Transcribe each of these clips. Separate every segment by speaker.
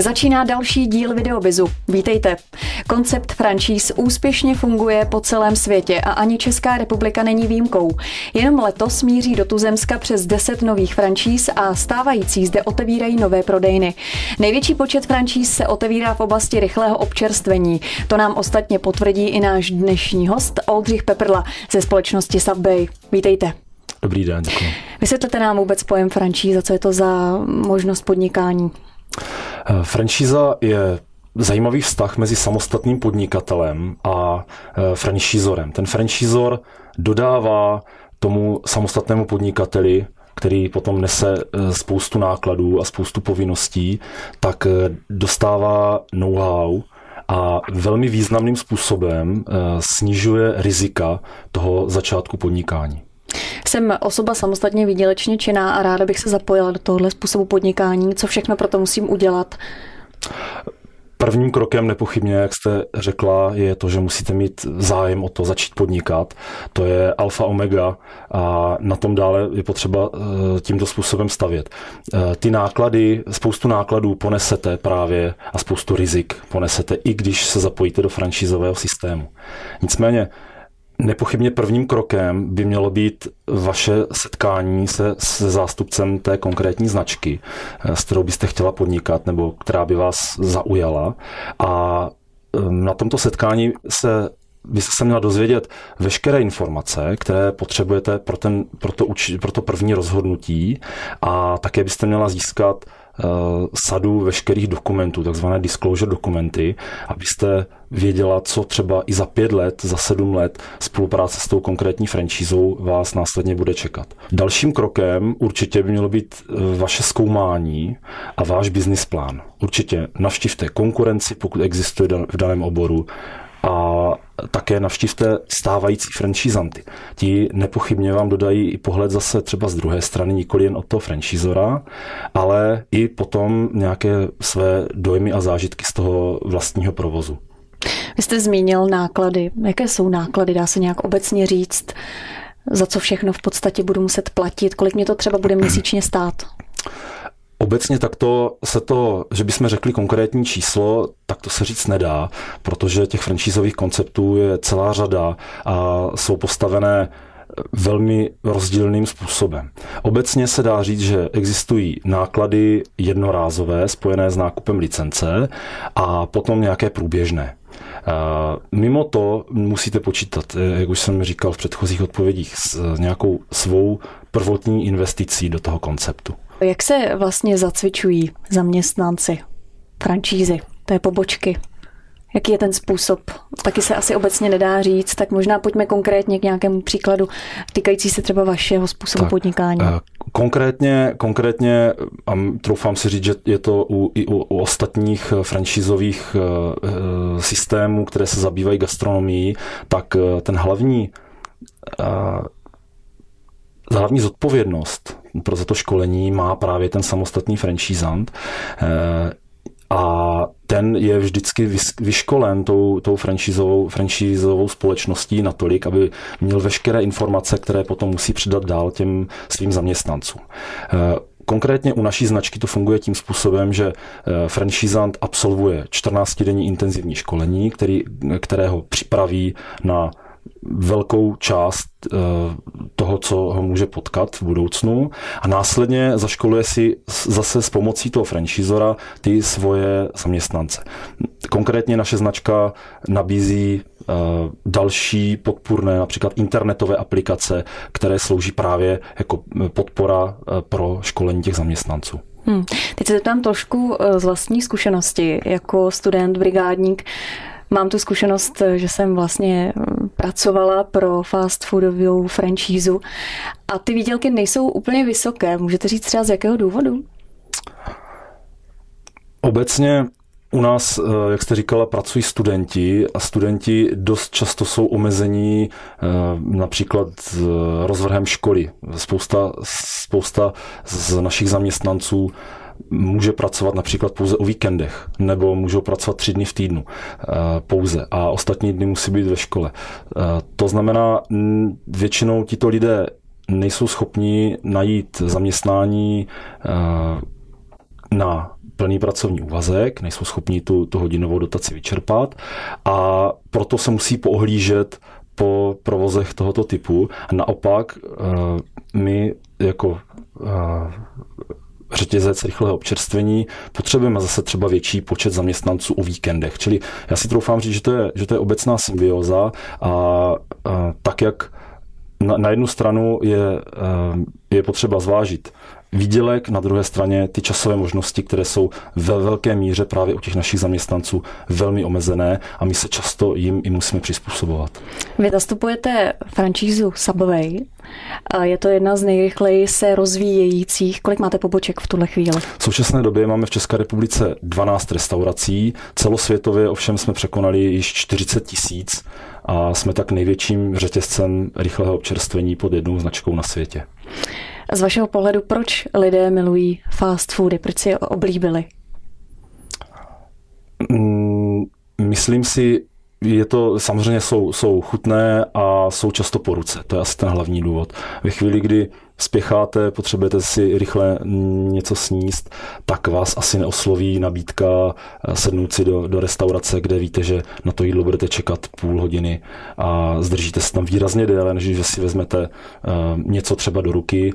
Speaker 1: Začíná další díl Videobizu. Vítejte. Koncept franchise úspěšně funguje po celém světě a ani Česká republika není výjimkou. Jenom letos míří do Tuzemska přes 10 nových franchise a stávající zde otevírají nové prodejny. Největší počet franchise se otevírá v oblasti rychlého občerstvení. To nám ostatně potvrdí i náš dnešní host Oldřich Peprla ze společnosti Subway. Vítejte.
Speaker 2: Dobrý den, děkuji.
Speaker 1: Vysvětlete nám vůbec pojem franchise, co je to za možnost podnikání?
Speaker 2: Eh, franšíza je zajímavý vztah mezi samostatným podnikatelem a eh, franšízorem. Ten franšízor dodává tomu samostatnému podnikateli který potom nese eh, spoustu nákladů a spoustu povinností, tak dostává know-how a velmi významným způsobem snižuje rizika toho začátku podnikání.
Speaker 1: Jsem osoba samostatně výdělečně činná a ráda bych se zapojila do tohle způsobu podnikání. Co všechno pro to musím udělat?
Speaker 2: Prvním krokem nepochybně, jak jste řekla, je to, že musíte mít zájem o to začít podnikat. To je alfa omega a na tom dále je potřeba eh, tímto způsobem stavět. Eh, ty náklady, spoustu nákladů ponesete právě a spoustu rizik ponesete, i když se zapojíte do franšízového systému. Nicméně Nepochybně prvním krokem by mělo být vaše setkání se se zástupcem té konkrétní značky, eh, s kterou byste chtěla podnikat nebo která by vás zaujala. A ehm, na tomto setkání se byste se měla dozvědět veškeré informace, které potřebujete pro, ten, pro, to, pro to první rozhodnutí a také byste měla získat sadu veškerých dokumentů, takzvané disclosure dokumenty, abyste věděla, co třeba i za pět let, za sedm let spolupráce s tou konkrétní franšízou vás následně bude čekat. Dalším krokem určitě by mělo být eh, vaše zkoumání a váš business plán. Určitě navštivte konkurenci, pokud existuje v daném oboru, také navštivte stávající franšízanty. Ti nepochybně vám dodají i pohled zase třeba z druhé strany, nikoli jen od toho franšízora, ale i potom nějaké své dojmy a zážitky z toho vlastního provozu.
Speaker 1: Vy jste zmínil náklady. Jaké jsou náklady? Dá se nějak obecně říct, za co všechno v podstatě budu muset platit? Kolik mě to třeba bude měsíčně stát?
Speaker 2: Obecně takto se to, že bychom řekli konkrétní číslo, tak to se říct nedá, protože těch franšízových konceptů je celá řada a jsou postavené velmi rozdílným způsobem. Obecně se dá říct, že existují náklady jednorázové spojené s nákupem licence a potom nějaké průběžné. Mimo to musíte počítat, jak už jsem říkal v předchozích odpovědích, s nějakou svou prvotní investicí do toho konceptu.
Speaker 1: Jak se vlastně zacvičují zaměstnanci, franšízy, té pobočky? Jaký je ten způsob? Taky se asi obecně nedá říct, tak možná pojďme konkrétně k nějakému příkladu týkající se třeba vašeho způsobu tak, podnikání. Eh,
Speaker 2: konkrétně, konkrétně, a troufám si říct, že je to u, i u, u ostatních franšízových uh, systémů, které se zabývají gastronomií, tak uh, ten hlavní uh, hlavní zodpovědnost pro to školení má právě ten samostatný franchisant. Eh, a ten je vždycky vyškolen tou, tou franšízovou, franšízovou společností natolik, aby měl veškeré informace, které potom musí předat dál těm svým zaměstnancům. Eh, konkrétně u naší značky to funguje tím způsobem, že eh, franchisant absolvuje 14-denní intenzivní školení, který, kterého připraví na velkou část eh, toho, co ho může potkat v budoucnu a následně zaškoluje si zase s pomocí toho franšízora ty svoje zaměstnance. Konkrétně naše značka nabízí eh, další podpůrné, například internetové aplikace, které slouží právě jako podpora eh, pro školení těch zaměstnanců.
Speaker 1: Hmm. Teď se zeptám trošku z vlastní zkušenosti jako student, brigádník. Mám tu zkušenost, že jsem vlastně mm, pracovala pro fast foodovou franšízu a ty výdělky nejsou úplně vysoké. Můžete říct třeba z jakého důvodu?
Speaker 2: Obecně u nás, eh, jak jste říkala, pracují studenti a studenti dost často jsou omezení eh, například rozvrhem školy. Spousta, spousta z našich zaměstnanců může pracovat například pouze o víkendech, nebo můžou pracovat tři dny v týdnu eh, pouze a ostatní dny musí být ve škole. Eh, to znamená, většinou tito lidé nejsou schopni najít zaměstnání eh, na plný pracovní úvazek, nejsou schopni tu, tu hodinovou dotaci vyčerpat a proto se musí poohlížet po provozech tohoto typu. Naopak my jako řetězec rychlého občerstvení, potřebujeme zase třeba větší počet zaměstnanců o víkendech. Čili já si troufám říct, že to je, že to je obecná symbioza a, a tak, jak na, na jednu stranu je, je potřeba zvážit výdělek, na druhé straně ty časové možnosti, které jsou ve velké míře právě u těch našich zaměstnanců velmi omezené a my se často jim i musíme přizpůsobovat.
Speaker 1: Vy zastupujete franšízu Subway. Je to jedna z nejrychleji se rozvíjejících. Kolik máte poboček v tuhle chvíli?
Speaker 2: V současné době máme v České republice 12 restaurací. Celosvětově ovšem jsme překonali již 40 tisíc a jsme tak největším řetězcem rychlého občerstvení pod jednou značkou na světě.
Speaker 1: Z vašeho pohledu, proč lidé milují fast foody? Proč si je oblíbili?
Speaker 2: Mm, myslím si, je to, samozřejmě jsou, jsou chutné a jsou často po ruce. To je asi ten hlavní důvod. Ve chvíli, kdy spěcháte, potřebujete si rychle něco sníst, tak vás asi neosloví nabídka eh, sednout si do, do restaurace, kde víte, že na to jídlo budete čekat půl hodiny a zdržíte se tam výrazně déle, než že si vezmete uh, něco třeba do ruky.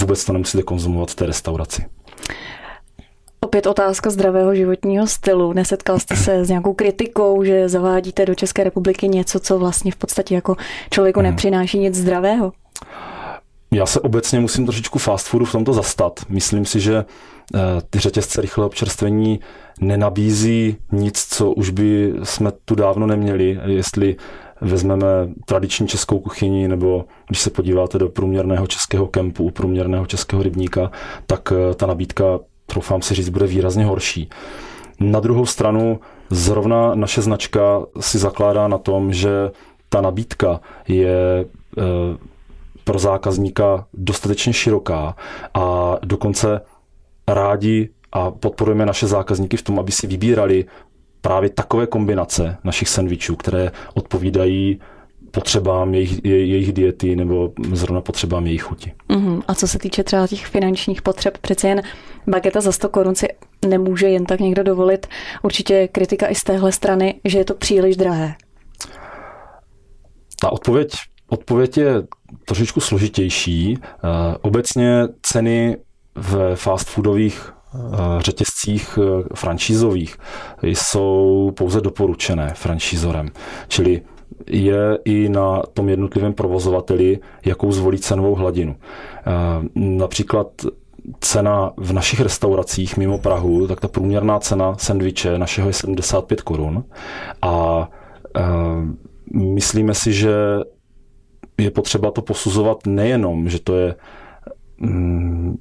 Speaker 2: Vůbec to nemusíte konzumovat v té restauraci.
Speaker 1: Opět otázka zdravého životního stylu. Nesetkal jste se s nějakou kritikou, že zavádíte do České republiky něco, co vlastně v podstatě jako člověku hmm. nepřináší nic zdravého?
Speaker 2: Já se obecně musím trošičku fast foodu v tomto zastat. Myslím si, že eh, ty řetězce rychlého občerstvení nenabízí nic, co už by jsme tu dávno neměli. Jestli vezmeme tradiční českou kuchyni, nebo když se podíváte do průměrného českého kempu, průměrného českého rybníka, tak eh, ta nabídka, troufám si říct, bude výrazně horší. Na druhou stranu, zrovna naše značka si zakládá na tom, že ta nabídka je eh, pro zákazníka dostatečně široká a dokonce rádi a podporujeme naše zákazníky v tom, aby si vybírali právě takové kombinace našich sandvičů, které odpovídají potřebám jejich, jejich diety nebo zrovna potřebám jejich chuti.
Speaker 1: Uh-huh. A co se týče třeba těch finančních potřeb, přece jen bageta za 100 korun si nemůže jen tak někdo dovolit. Určitě kritika i z téhle strany, že je to příliš drahé.
Speaker 2: Ta odpověď, odpověď je trošičku složitější. Eh, obecně ceny v fast foodových řetězcích eh, franšízových jsou pouze doporučené franšízorem. Čili je i na tom jednotlivém provozovateli, jakou zvolí cenovou hladinu. Například cena v našich restauracích mimo Prahu, tak ta průměrná cena sendviče našeho je 75 korun a myslíme si, že je potřeba to posuzovat nejenom, že to je mm,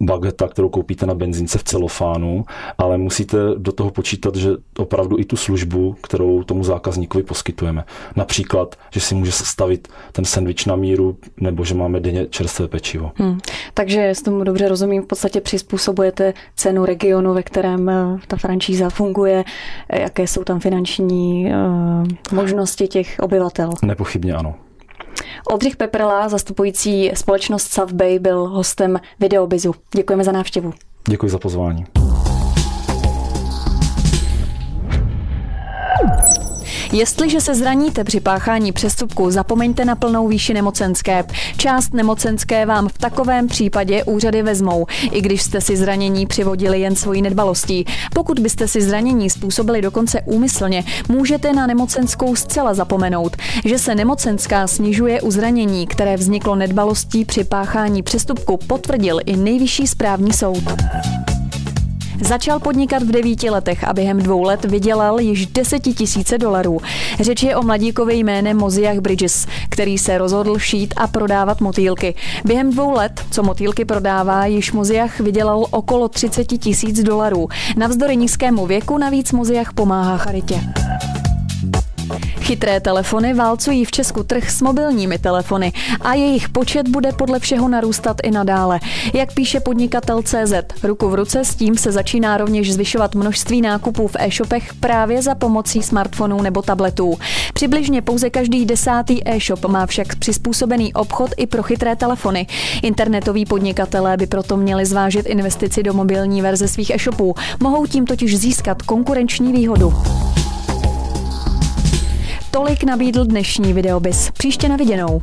Speaker 2: bageta, kterou koupíte na benzínce v celofánu, ale musíte do toho počítat, že opravdu i tu službu, kterou tomu zákazníkovi poskytujeme. Například, že si může sestavit ten sendvič na míru, nebo že máme denně čerstvé pečivo. Hmm.
Speaker 1: Takže, s tomu dobře rozumím, v podstatě přizpůsobujete cenu regionu, ve kterém eh, ta franšíza funguje, jaké jsou tam finanční uh, možnosti těch obyvatel.
Speaker 2: Nepochybně ano.
Speaker 1: Oldřich Peprla, zastupující společnost Savbay, byl hostem Videobizu. Děkujeme za návštěvu.
Speaker 2: Děkuji za pozvání.
Speaker 1: Jestliže se zraníte při páchání přestupku, zapomeňte na plnou výši nemocenské. Část nemocenské vám v takovém případě úřady vezmou, i když jste si zranění přivodili jen svojí nedbalostí. Pokud byste si zranění způsobili dokonce úmyslně, můžete na nemocenskou zcela zapomenout, že se nemocenská snižuje u zranění, které vzniklo nedbalostí při páchání přestupku, potvrdil i nejvyšší správní soud. Začal podnikat v devíti letech a během dvou let vydělal již desetitisíce dolarů. Řeč je o mladíkovi jménem Moziach Bridges, který se rozhodl šít a prodávat motýlky. Během dvou let, co motýlky prodává, již Moziach vydělal okolo 30 tisíc dolarů. Navzdory nízkému věku navíc Moziach pomáhá charitě. Chytré telefony válcují v Česku trh s mobilními telefony a jejich počet bude podle všeho narůstat i nadále. Jak píše podnikatel CZ, ruku v ruce s tím se začíná rovněž zvyšovat množství nákupů v e-shopech právě za pomocí smartfonů nebo tabletů. Přibližně pouze každý desátý e-shop má však přizpůsobený obchod i pro chytré telefony. Internetoví podnikatelé by proto měli zvážit investici do mobilní verze svých e-shopů. Mohou tím totiž získat konkurenční výhodu. Tolik nabídl dnešní videobis. Příště na viděnou.